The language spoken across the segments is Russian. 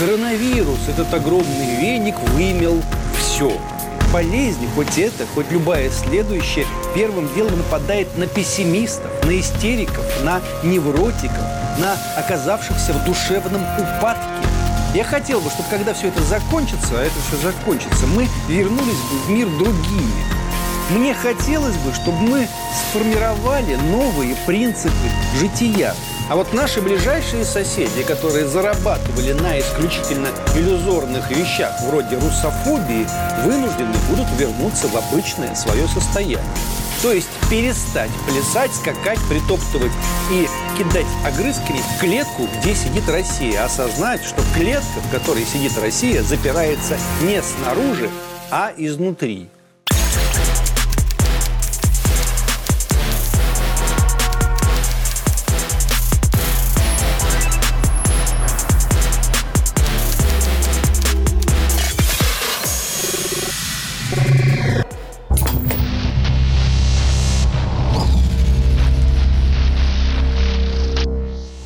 Коронавирус, этот огромный веник, вымел все. Болезнь, хоть это, хоть любая следующая, первым делом нападает на пессимистов, на истериков, на невротиков, на оказавшихся в душевном упадке. Я хотел бы, чтобы когда все это закончится, а это все закончится, мы вернулись бы в мир другими. Мне хотелось бы, чтобы мы сформировали новые принципы жития. А вот наши ближайшие соседи, которые зарабатывали на исключительно иллюзорных вещах вроде русофобии, вынуждены будут вернуться в обычное свое состояние. То есть перестать плясать, скакать, притоптывать и кидать огрызками в клетку, где сидит Россия. Осознать, что клетка, в которой сидит Россия, запирается не снаружи, а изнутри.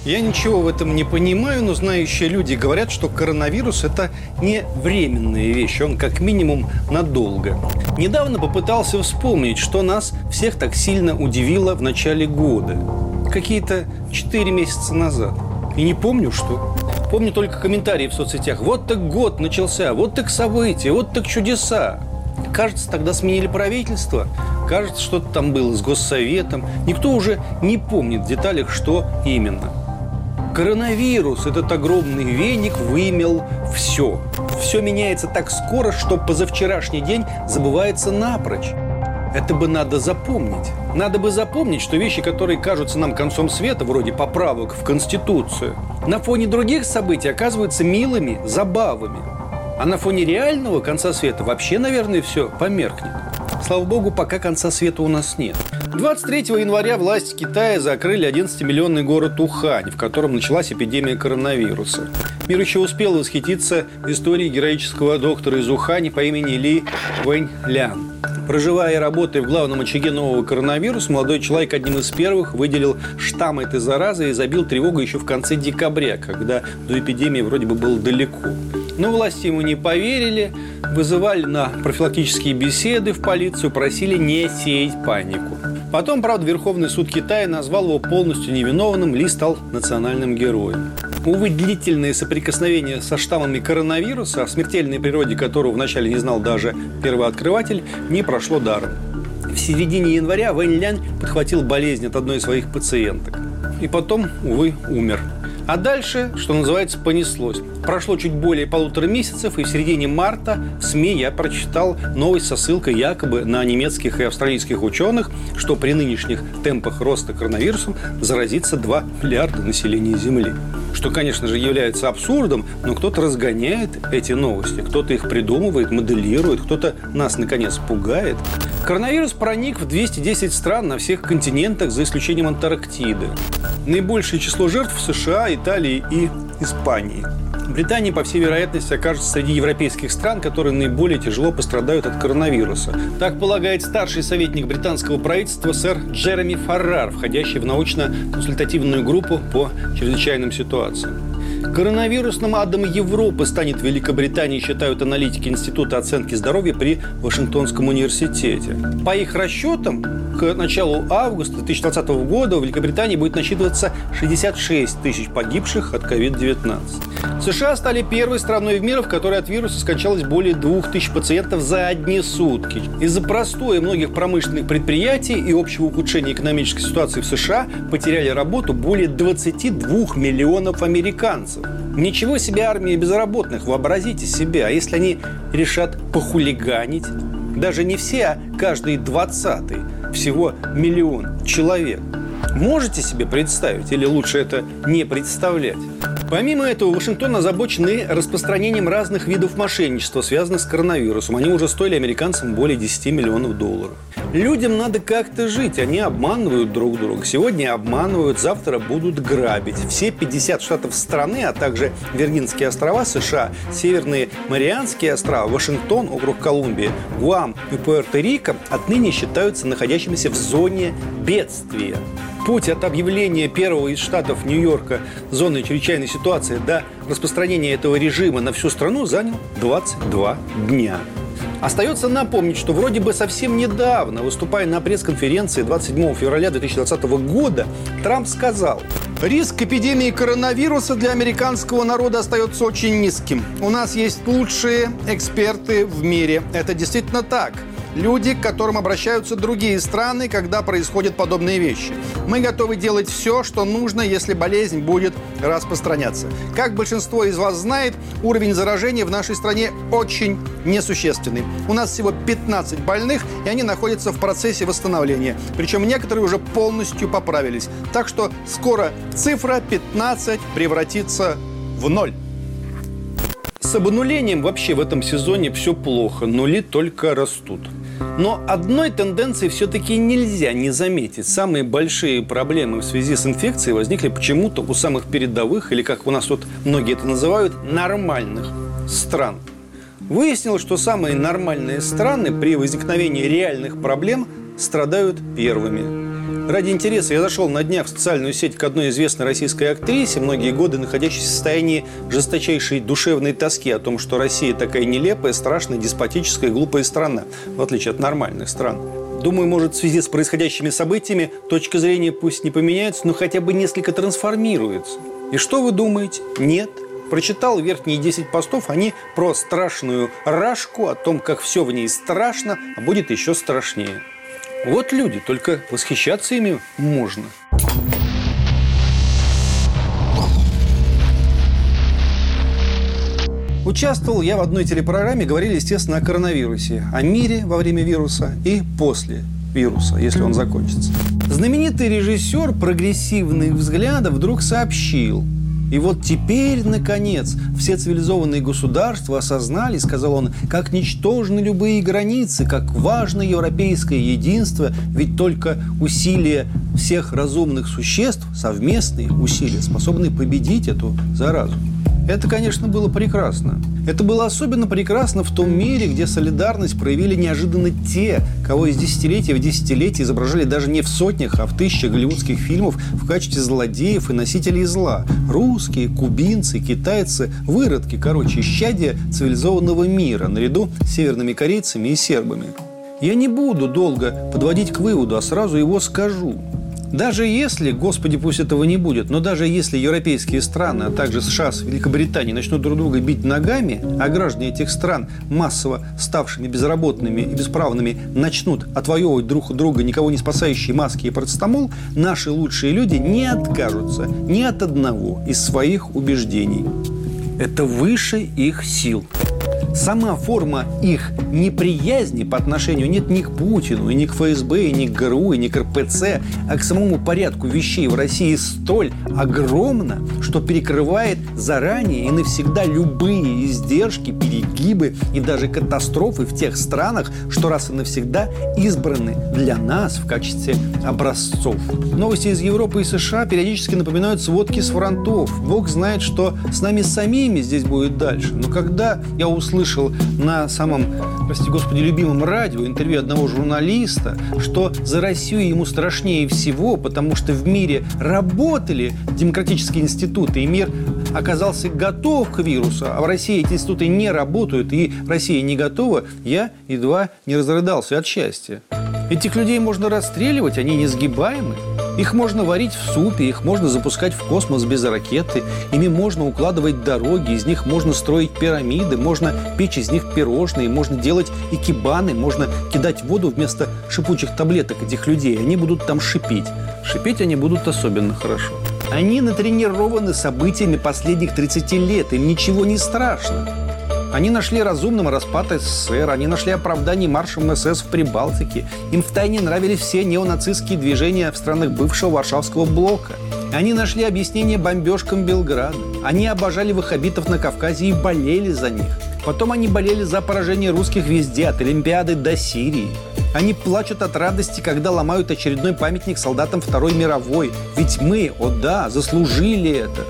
Я ничего в этом не понимаю, но знающие люди говорят, что коронавирус – это не временная вещь, он как минимум надолго. Недавно попытался вспомнить, что нас всех так сильно удивило в начале года. Какие-то 4 месяца назад. И не помню, что. Помню только комментарии в соцсетях. Вот так год начался, вот так события, вот так чудеса. Кажется, тогда сменили правительство. Кажется, что-то там было с госсоветом. Никто уже не помнит в деталях, что именно. Коронавирус, этот огромный веник, вымел все. Все меняется так скоро, что позавчерашний день забывается напрочь. Это бы надо запомнить. Надо бы запомнить, что вещи, которые кажутся нам концом света, вроде поправок в Конституцию, на фоне других событий оказываются милыми забавами. А на фоне реального конца света вообще, наверное, все померкнет. Слава богу, пока конца света у нас нет. 23 января власти Китая закрыли 11-миллионный город Ухань, в котором началась эпидемия коронавируса. Мир еще успел восхититься историей героического доктора из Ухани по имени Ли Вэнь Лян. Проживая и работая в главном очаге нового коронавируса, молодой человек одним из первых выделил штамм этой заразы и забил тревогу еще в конце декабря, когда до эпидемии вроде бы было далеко. Но власти ему не поверили, вызывали на профилактические беседы в полицию, просили не сеять панику. Потом, правда, Верховный суд Китая назвал его полностью невиновным, Ли стал национальным героем. Увы, длительные соприкосновения со штаммами коронавируса, о смертельной природе которого вначале не знал даже первооткрыватель, не прошло даром. В середине января Вэнь Лянь подхватил болезнь от одной из своих пациенток. И потом, увы, умер. А дальше, что называется, понеслось. Прошло чуть более полутора месяцев, и в середине марта в СМИ я прочитал новость со ссылкой якобы на немецких и австралийских ученых, что при нынешних темпах роста коронавирусом заразится 2 миллиарда населения Земли. Что, конечно же, является абсурдом, но кто-то разгоняет эти новости, кто-то их придумывает, моделирует, кто-то нас, наконец, пугает. Коронавирус проник в 210 стран на всех континентах, за исключением Антарктиды. Наибольшее число жертв в США, Италии и Испании. Британия, по всей вероятности, окажется среди европейских стран, которые наиболее тяжело пострадают от коронавируса. Так полагает старший советник британского правительства сэр Джереми Фаррар, входящий в научно-консультативную группу по чрезвычайным ситуациям. Коронавирусным адом Европы станет Великобритания, считают аналитики Института оценки здоровья при Вашингтонском университете. По их расчетам, к началу августа 2020 года в Великобритании будет насчитываться 66 тысяч погибших от COVID-19. США стали первой страной в мире, в которой от вируса скончалось более 2000 пациентов за одни сутки. Из-за простоя многих промышленных предприятий и общего ухудшения экономической ситуации в США потеряли работу более 22 миллионов американцев. Ничего себе армия безработных, вообразите себе. А если они решат похулиганить? Даже не все, а каждый двадцатый. Всего миллион человек. Можете себе представить или лучше это не представлять? Помимо этого, Вашингтон озабочен распространением разных видов мошенничества, связанных с коронавирусом. Они уже стоили американцам более 10 миллионов долларов. Людям надо как-то жить. Они обманывают друг друга. Сегодня обманывают, завтра будут грабить. Все 50 штатов страны, а также Виргинские острова США, Северные Марианские острова, Вашингтон, округ Колумбия, Гуам и Пуэрто-Рико отныне считаются находящимися в зоне бедствия. Путь от объявления первого из штатов Нью-Йорка зоны чрезвычайной ситуации до распространения этого режима на всю страну занял 22 дня. Остается напомнить, что вроде бы совсем недавно, выступая на пресс-конференции 27 февраля 2020 года, Трамп сказал, Риск эпидемии коронавируса для американского народа остается очень низким. У нас есть лучшие эксперты в мире. Это действительно так люди, к которым обращаются другие страны, когда происходят подобные вещи. Мы готовы делать все, что нужно, если болезнь будет распространяться. Как большинство из вас знает, уровень заражения в нашей стране очень несущественный. У нас всего 15 больных, и они находятся в процессе восстановления. Причем некоторые уже полностью поправились. Так что скоро цифра 15 превратится в ноль. С обнулением вообще в этом сезоне все плохо, нули только растут. Но одной тенденции все-таки нельзя не заметить. Самые большие проблемы в связи с инфекцией возникли почему-то у самых передовых, или как у нас тут многие это называют, нормальных стран. Выяснилось, что самые нормальные страны при возникновении реальных проблем страдают первыми. Ради интереса я зашел на днях в социальную сеть к одной известной российской актрисе, многие годы находящейся в состоянии жесточайшей душевной тоски о том, что Россия такая нелепая, страшная, деспотическая, глупая страна, в отличие от нормальных стран. Думаю, может, в связи с происходящими событиями точка зрения пусть не поменяется, но хотя бы несколько трансформируется. И что вы думаете? Нет. Прочитал верхние 10 постов, они про страшную рашку, о том, как все в ней страшно, а будет еще страшнее. Вот люди, только восхищаться ими можно. Участвовал я в одной телепрограмме, говорили, естественно, о коронавирусе, о мире во время вируса и после вируса, если он закончится. Знаменитый режиссер прогрессивных взглядов вдруг сообщил, и вот теперь, наконец, все цивилизованные государства осознали, сказал он, как ничтожны любые границы, как важно европейское единство, ведь только усилия всех разумных существ, совместные усилия, способны победить эту заразу. Это, конечно, было прекрасно. Это было особенно прекрасно в том мире, где солидарность проявили неожиданно те, кого из десятилетия в десятилетие изображали даже не в сотнях, а в тысячах голливудских фильмов в качестве злодеев и носителей зла. Русские, кубинцы, китайцы, выродки, короче, исчадия цивилизованного мира, наряду с северными корейцами и сербами. Я не буду долго подводить к выводу, а сразу его скажу. Даже если, господи, пусть этого не будет, но даже если европейские страны, а также США с Великобританией начнут друг друга бить ногами, а граждане этих стран, массово ставшими безработными и бесправными, начнут отвоевывать друг у друга никого не спасающие маски и парацетамол, наши лучшие люди не откажутся ни от одного из своих убеждений. Это выше их сил сама форма их неприязни по отношению нет ни к Путину, ни к ФСБ, ни к ГРУ, ни к РПЦ, а к самому порядку вещей в России столь огромна, что перекрывает заранее и навсегда любые издержки, перегибы и даже катастрофы в тех странах, что раз и навсегда избраны для нас в качестве образцов. Новости из Европы и США периодически напоминают сводки с фронтов. Бог знает, что с нами самими здесь будет дальше. Но когда я услышал слышал на самом, прости господи, любимом радио интервью одного журналиста, что за Россию ему страшнее всего, потому что в мире работали демократические институты, и мир оказался готов к вирусу, а в России эти институты не работают, и Россия не готова, я едва не разрыдался от счастья. Этих людей можно расстреливать, они несгибаемы. Их можно варить в супе, их можно запускать в космос без ракеты, ими можно укладывать дороги, из них можно строить пирамиды, можно печь из них пирожные, можно делать икебаны, можно кидать воду вместо шипучих таблеток этих людей, они будут там шипеть. Шипеть они будут особенно хорошо. Они натренированы событиями последних 30 лет, им ничего не страшно. Они нашли разумным распад СССР, они нашли оправдание маршем СС в Прибалтике. Им втайне нравились все неонацистские движения в странах бывшего Варшавского блока. Они нашли объяснение бомбежкам Белграда. Они обожали ваххабитов на Кавказе и болели за них. Потом они болели за поражение русских везде, от Олимпиады до Сирии. Они плачут от радости, когда ломают очередной памятник солдатам Второй мировой. Ведь мы, о да, заслужили это.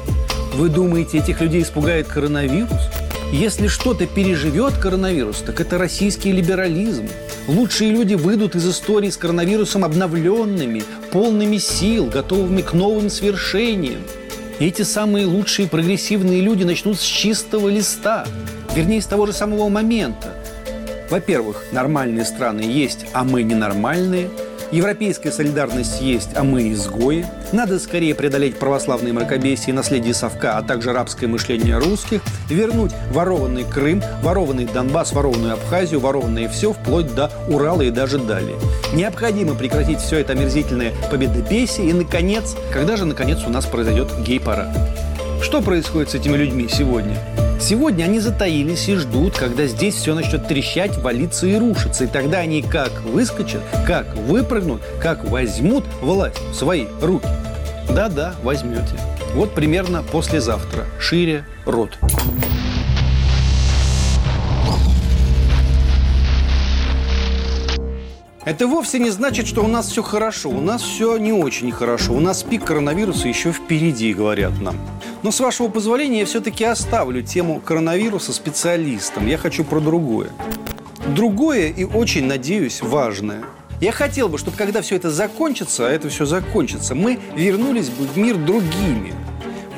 Вы думаете, этих людей испугает коронавирус? Если что-то переживет коронавирус, так это российский либерализм. Лучшие люди выйдут из истории с коронавирусом обновленными, полными сил, готовыми к новым свершениям. Эти самые лучшие прогрессивные люди начнут с чистого листа, вернее, с того же самого момента. Во-первых, нормальные страны есть, а мы ненормальные – Европейская солидарность есть, а мы изгои. Надо скорее преодолеть православные мракобесие и наследие совка, а также рабское мышление русских, вернуть ворованный Крым, ворованный Донбасс, ворованную Абхазию, ворованное все, вплоть до Урала и даже далее. Необходимо прекратить все это омерзительное победопесие и, наконец, когда же, наконец, у нас произойдет гей-парад? Что происходит с этими людьми сегодня? Сегодня они затаились и ждут, когда здесь все начнет трещать, валиться и рушиться. И тогда они как выскочат, как выпрыгнут, как возьмут власть в свои руки. Да-да, возьмете. Вот примерно послезавтра. Шире рот. Это вовсе не значит, что у нас все хорошо. У нас все не очень хорошо. У нас пик коронавируса еще впереди, говорят нам. Но с вашего позволения я все-таки оставлю тему коронавируса специалистам. Я хочу про другое. Другое и очень, надеюсь, важное. Я хотел бы, чтобы когда все это закончится, а это все закончится, мы вернулись бы в мир другими.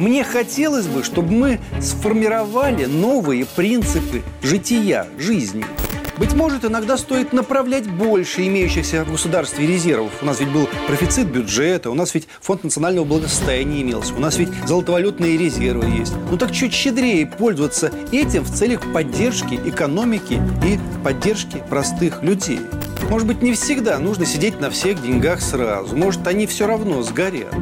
Мне хотелось бы, чтобы мы сформировали новые принципы жития, жизни – быть может, иногда стоит направлять больше имеющихся в государстве резервов. У нас ведь был профицит бюджета, у нас ведь фонд национального благосостояния имелся, у нас ведь золотовалютные резервы есть. Ну так чуть щедрее пользоваться этим в целях поддержки экономики и поддержки простых людей. Может быть, не всегда нужно сидеть на всех деньгах сразу. Может, они все равно сгорят.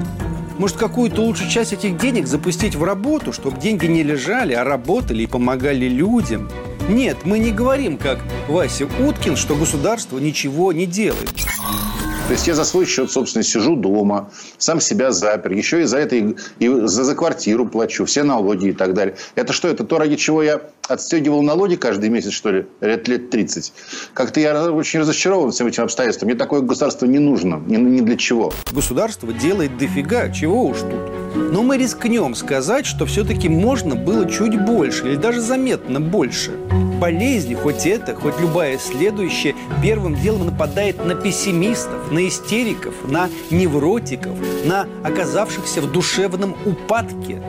Может, какую-то лучшую часть этих денег запустить в работу, чтобы деньги не лежали, а работали и помогали людям – нет, мы не говорим, как Вася Уткин, что государство ничего не делает. То есть я за свой счет, собственно, сижу дома, сам себя запер, еще и за это и, за, за квартиру плачу, все налоги и так далее. Это что, это то, ради чего я отстегивал налоги каждый месяц, что ли, лет, лет 30? Как-то я очень разочарован всем этим обстоятельством. Мне такое государство не нужно, ни, ни для чего. Государство делает дофига, чего уж тут. Но мы рискнем сказать, что все-таки можно было чуть больше или даже заметно больше. Болезни, хоть это, хоть любая следующая, первым делом нападает на пессимистов, на истериков, на невротиков, на оказавшихся в душевном упадке.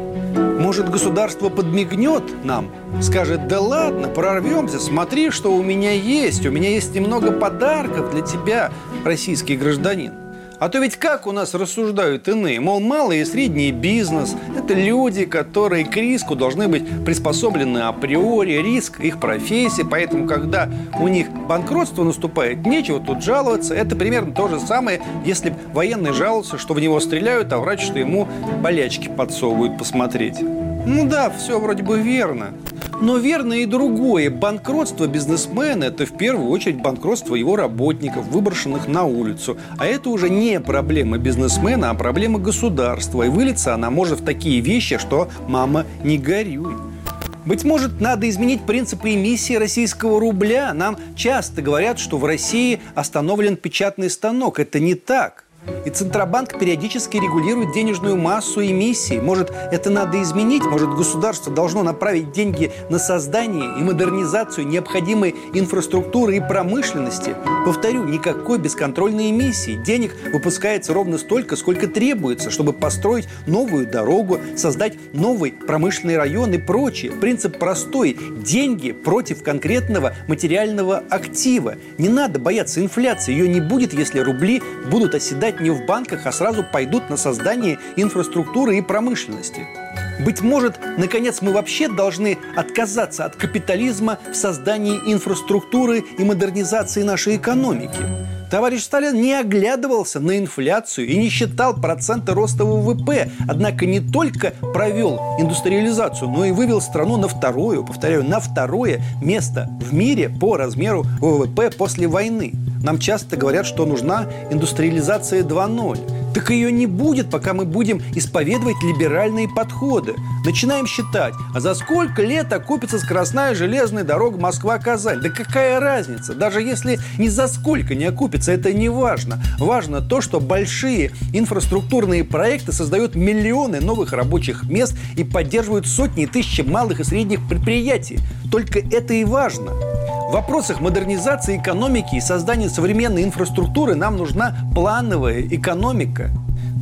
Может, государство подмигнет нам, скажет, да ладно, прорвемся, смотри, что у меня есть, у меня есть немного подарков для тебя, российский гражданин. А то ведь как у нас рассуждают иные? Мол, малый и средний бизнес – это люди, которые к риску должны быть приспособлены априори, риск их профессии. Поэтому, когда у них банкротство наступает, нечего тут жаловаться. Это примерно то же самое, если военный жалуется, что в него стреляют, а врач, что ему болячки подсовывают посмотреть. Ну да, все вроде бы верно. Но верно и другое. Банкротство бизнесмена – это в первую очередь банкротство его работников, выброшенных на улицу. А это уже не проблема бизнесмена, а проблема государства. И вылиться она может в такие вещи, что «мама, не горюй». Быть может, надо изменить принципы эмиссии российского рубля. Нам часто говорят, что в России остановлен печатный станок. Это не так. И Центробанк периодически регулирует денежную массу эмиссий. Может, это надо изменить? Может, государство должно направить деньги на создание и модернизацию необходимой инфраструктуры и промышленности? Повторю, никакой бесконтрольной эмиссии. Денег выпускается ровно столько, сколько требуется, чтобы построить новую дорогу, создать новый промышленный район и прочее. Принцип простой. Деньги против конкретного материального актива. Не надо бояться инфляции. Ее не будет, если рубли будут оседать лежать не в банках, а сразу пойдут на создание инфраструктуры и промышленности. Быть может, наконец, мы вообще должны отказаться от капитализма в создании инфраструктуры и модернизации нашей экономики. Товарищ Сталин не оглядывался на инфляцию и не считал проценты роста ВВП, однако не только провел индустриализацию, но и вывел страну на второе, повторяю, на второе место в мире по размеру ВВП после войны. Нам часто говорят, что нужна индустриализация 2.0. Так ее не будет, пока мы будем исповедовать либеральные подходы. Начинаем считать, а за сколько лет окупится скоростная железная дорога Москва-Казань? Да какая разница? Даже если ни за сколько не окупится, это не важно. Важно то, что большие инфраструктурные проекты создают миллионы новых рабочих мест и поддерживают сотни и тысячи малых и средних предприятий. Только это и важно. В вопросах модернизации экономики и создания современной инфраструктуры нам нужна плановая экономика.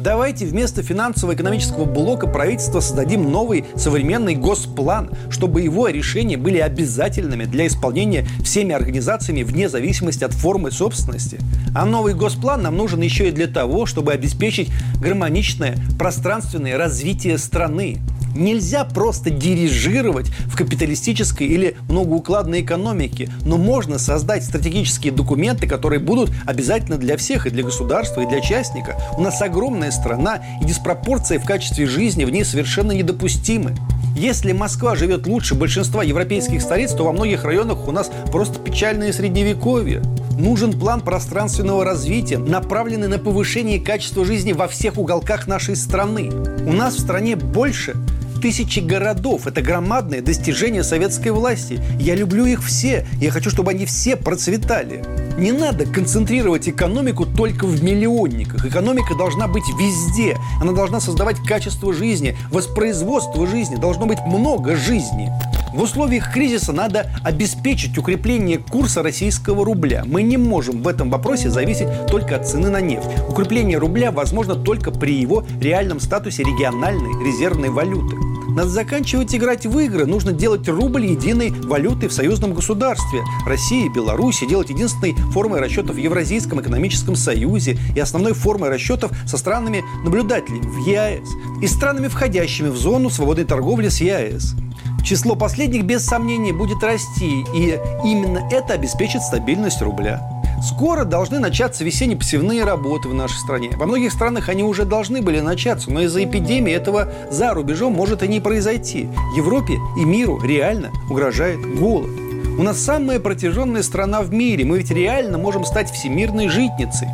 Давайте вместо финансово-экономического блока правительства создадим новый современный госплан, чтобы его решения были обязательными для исполнения всеми организациями вне зависимости от формы собственности. А новый госплан нам нужен еще и для того, чтобы обеспечить гармоничное пространственное развитие страны. Нельзя просто дирижировать в капиталистической или многоукладной экономике, но можно создать стратегические документы, которые будут обязательно для всех, и для государства, и для частника. У нас огромная страна, и диспропорции в качестве жизни в ней совершенно недопустимы. Если Москва живет лучше большинства европейских столиц, то во многих районах у нас просто печальное средневековье. Нужен план пространственного развития, направленный на повышение качества жизни во всех уголках нашей страны. У нас в стране больше тысячи городов. Это громадное достижение советской власти. Я люблю их все. Я хочу, чтобы они все процветали. Не надо концентрировать экономику только в миллионниках. Экономика должна быть везде. Она должна создавать качество жизни, воспроизводство жизни. Должно быть много жизни. В условиях кризиса надо обеспечить укрепление курса российского рубля. Мы не можем в этом вопросе зависеть только от цены на нефть. Укрепление рубля возможно только при его реальном статусе региональной резервной валюты. Надо заканчивать играть в игры. Нужно делать рубль единой валютой в союзном государстве. Россия и Беларусь делать единственной формой расчетов в Евразийском экономическом союзе и основной формой расчетов со странами-наблюдателями в ЕАЭС и странами, входящими в зону свободной торговли с ЕАЭС. Число последних без сомнения будет расти, и именно это обеспечит стабильность рубля. Скоро должны начаться весенне-посевные работы в нашей стране. Во многих странах они уже должны были начаться, но из-за эпидемии этого за рубежом может и не произойти. Европе и миру реально угрожает голод. У нас самая протяженная страна в мире. Мы ведь реально можем стать всемирной житницей.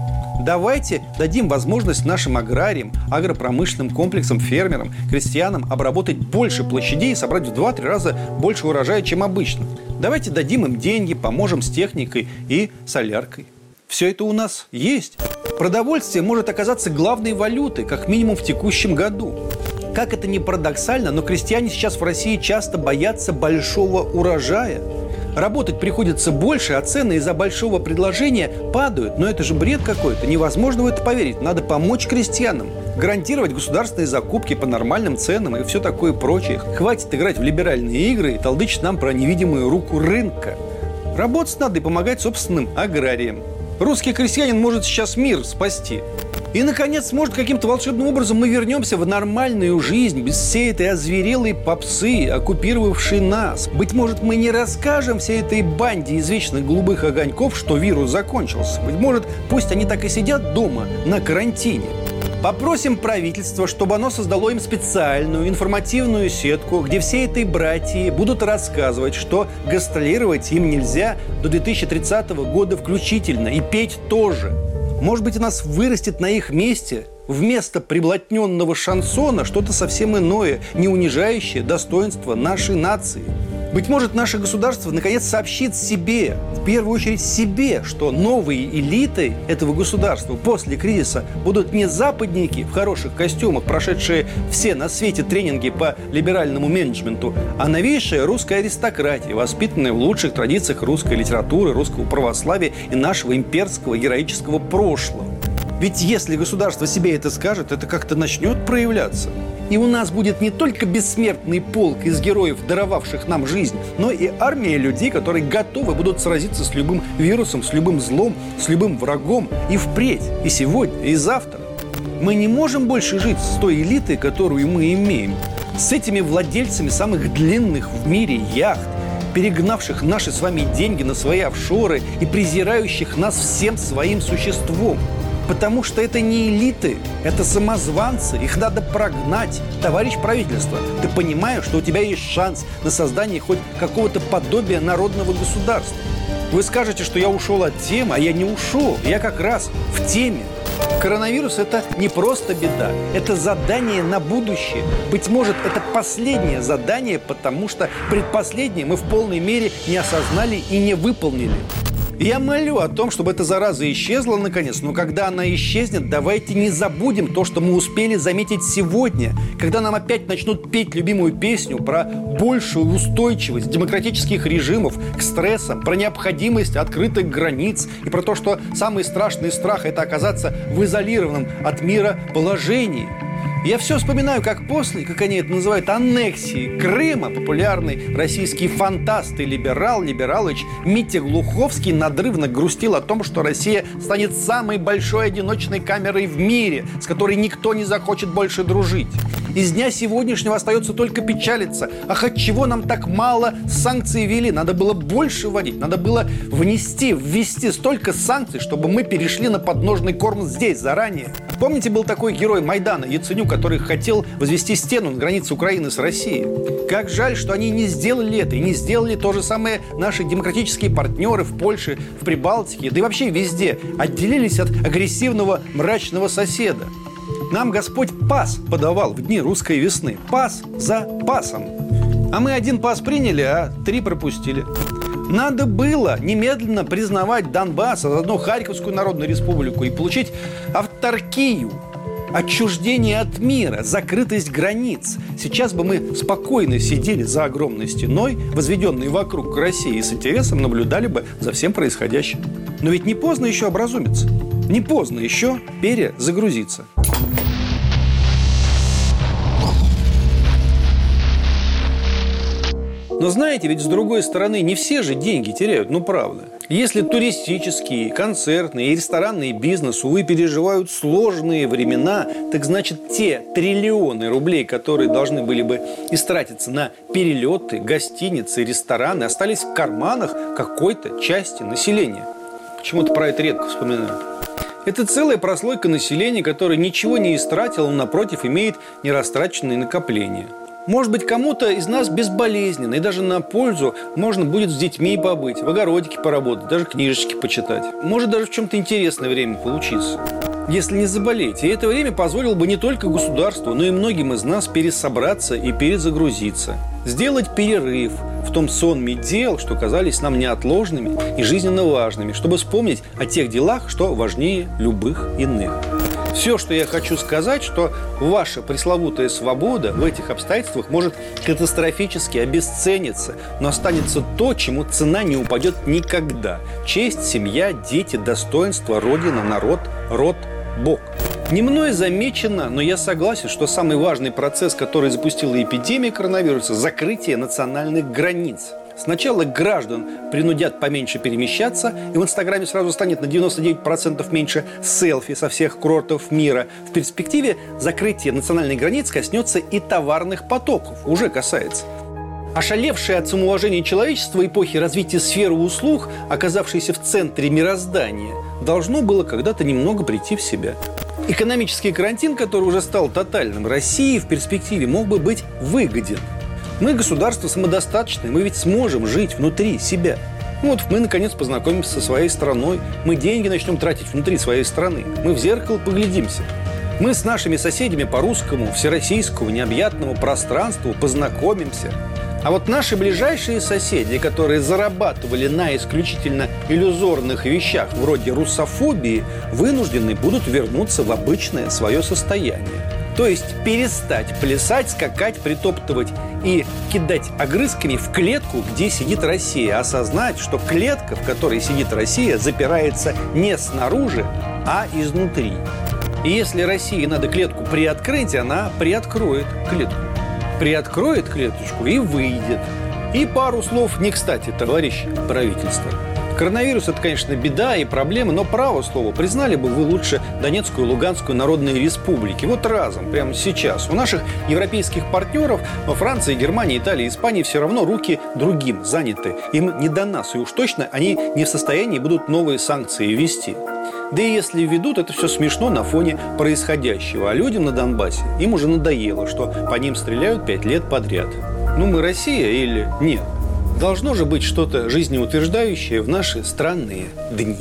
Давайте дадим возможность нашим аграриям, агропромышленным комплексам, фермерам, крестьянам обработать больше площадей и собрать в 2-3 раза больше урожая, чем обычно. Давайте дадим им деньги, поможем с техникой и соляркой. Все это у нас есть. Продовольствие может оказаться главной валютой, как минимум в текущем году. Как это ни парадоксально, но крестьяне сейчас в России часто боятся большого урожая – Работать приходится больше, а цены из-за большого предложения падают. Но это же бред какой-то. Невозможно в это поверить. Надо помочь крестьянам. Гарантировать государственные закупки по нормальным ценам и все такое прочее. Хватит играть в либеральные игры и толдычить нам про невидимую руку рынка. Работать надо и помогать собственным аграриям. Русский крестьянин может сейчас мир спасти. И, наконец, может, каким-то волшебным образом мы вернемся в нормальную жизнь без всей этой озверелой попсы, оккупировавшей нас. Быть может, мы не расскажем всей этой банде из вечных голубых огоньков, что вирус закончился. Быть может, пусть они так и сидят дома на карантине. Попросим правительство, чтобы оно создало им специальную информативную сетку, где все этой братья будут рассказывать, что гастролировать им нельзя до 2030 года включительно, и петь тоже – может быть, у нас вырастет на их месте вместо приблотненного шансона что-то совсем иное, не унижающее достоинство нашей нации – быть может, наше государство наконец сообщит себе, в первую очередь себе, что новые элиты этого государства после кризиса будут не западники в хороших костюмах, прошедшие все на свете тренинги по либеральному менеджменту, а новейшая русская аристократия, воспитанная в лучших традициях русской литературы, русского православия и нашего имперского героического прошлого. Ведь если государство себе это скажет, это как-то начнет проявляться. И у нас будет не только бессмертный полк из героев, даровавших нам жизнь, но и армия людей, которые готовы будут сразиться с любым вирусом, с любым злом, с любым врагом и впредь, и сегодня, и завтра. Мы не можем больше жить с той элитой, которую мы имеем, с этими владельцами самых длинных в мире яхт, перегнавших наши с вами деньги на свои офшоры и презирающих нас всем своим существом – Потому что это не элиты, это самозванцы. Их надо прогнать. Товарищ правительство, ты понимаешь, что у тебя есть шанс на создание хоть какого-то подобия народного государства. Вы скажете, что я ушел от темы, а я не ушел. Я как раз в теме. Коронавирус – это не просто беда, это задание на будущее. Быть может, это последнее задание, потому что предпоследнее мы в полной мере не осознали и не выполнили. Я молю о том, чтобы эта зараза исчезла наконец, но когда она исчезнет, давайте не забудем то, что мы успели заметить сегодня, когда нам опять начнут петь любимую песню про большую устойчивость демократических режимов к стрессам, про необходимость открытых границ и про то, что самый страшный страх – это оказаться в изолированном от мира положении – я все вспоминаю, как после, как они это называют, аннексии Крыма популярный российский фантаст и либерал Либералыч Митя Глуховский надрывно грустил о том, что Россия станет самой большой одиночной камерой в мире, с которой никто не захочет больше дружить. Из дня сегодняшнего остается только печалиться. Ах, от чего нам так мало санкций ввели? Надо было больше вводить. Надо было внести, ввести столько санкций, чтобы мы перешли на подножный корм здесь заранее. Помните, был такой герой Майдана, Яценюк, который хотел возвести стену на границе Украины с Россией? Как жаль, что они не сделали это и не сделали то же самое наши демократические партнеры в Польше, в Прибалтике, да и вообще везде. Отделились от агрессивного мрачного соседа. Нам Господь пас подавал в дни русской весны. Пас за пасом. А мы один пас приняли, а три пропустили. Надо было немедленно признавать Донбасс, а заодно Харьковскую Народную Республику и получить авторкию, отчуждение от мира, закрытость границ. Сейчас бы мы спокойно сидели за огромной стеной, возведенной вокруг России, и с интересом наблюдали бы за всем происходящим. Но ведь не поздно еще образумиться. Не поздно еще перезагрузиться. Но знаете, ведь с другой стороны, не все же деньги теряют, ну правда. Если туристический, концертный и ресторанный бизнес, увы, переживают сложные времена, так значит, те триллионы рублей, которые должны были бы истратиться на перелеты, гостиницы, рестораны, остались в карманах какой-то части населения. Почему-то про это редко вспоминают. Это целая прослойка населения, которая ничего не истратила, но, напротив, имеет нерастраченные накопления – может быть, кому-то из нас безболезненно и даже на пользу можно будет с детьми побыть, в огородике поработать, даже книжечки почитать. Может даже в чем-то интересное время получиться если не заболеть. И это время позволило бы не только государству, но и многим из нас пересобраться и перезагрузиться. Сделать перерыв в том сонме дел, что казались нам неотложными и жизненно важными, чтобы вспомнить о тех делах, что важнее любых иных. Все, что я хочу сказать, что ваша пресловутая свобода в этих обстоятельствах может катастрофически обесцениться, но останется то, чему цена не упадет никогда. Честь, семья, дети, достоинство, родина, народ, род, Бог. Не мной замечено, но я согласен, что самый важный процесс, который запустила эпидемия коронавируса – закрытие национальных границ. Сначала граждан принудят поменьше перемещаться, и в Инстаграме сразу станет на 99% меньше селфи со всех курортов мира. В перспективе закрытие национальных границ коснется и товарных потоков, уже касается. Ошалевшее от самоуважения человечества эпохи развития сферы услуг, оказавшейся в центре мироздания, должно было когда-то немного прийти в себя. Экономический карантин, который уже стал тотальным, России в перспективе мог бы быть выгоден – мы государство самодостаточное, мы ведь сможем жить внутри себя. Вот мы, наконец, познакомимся со своей страной. Мы деньги начнем тратить внутри своей страны. Мы в зеркало поглядимся. Мы с нашими соседями по русскому, всероссийскому, необъятному пространству познакомимся. А вот наши ближайшие соседи, которые зарабатывали на исключительно иллюзорных вещах вроде русофобии, вынуждены будут вернуться в обычное свое состояние. То есть перестать плясать, скакать, притоптывать и кидать огрызками в клетку, где сидит Россия. Осознать, что клетка, в которой сидит Россия, запирается не снаружи, а изнутри. И если России надо клетку приоткрыть, она приоткроет клетку. Приоткроет клеточку и выйдет. И пару слов не кстати, товарищ правительство. Коронавирус – это, конечно, беда и проблемы, но право слово, признали бы вы лучше Донецкую и Луганскую народные республики. Вот разом, прямо сейчас. У наших европейских партнеров во Франции, Германии, Италии, Испании все равно руки другим заняты. Им не до нас, и уж точно они не в состоянии будут новые санкции ввести. Да и если введут, это все смешно на фоне происходящего. А людям на Донбассе им уже надоело, что по ним стреляют пять лет подряд. Ну, мы Россия или нет? Должно же быть что-то жизнеутверждающее в наши странные дни.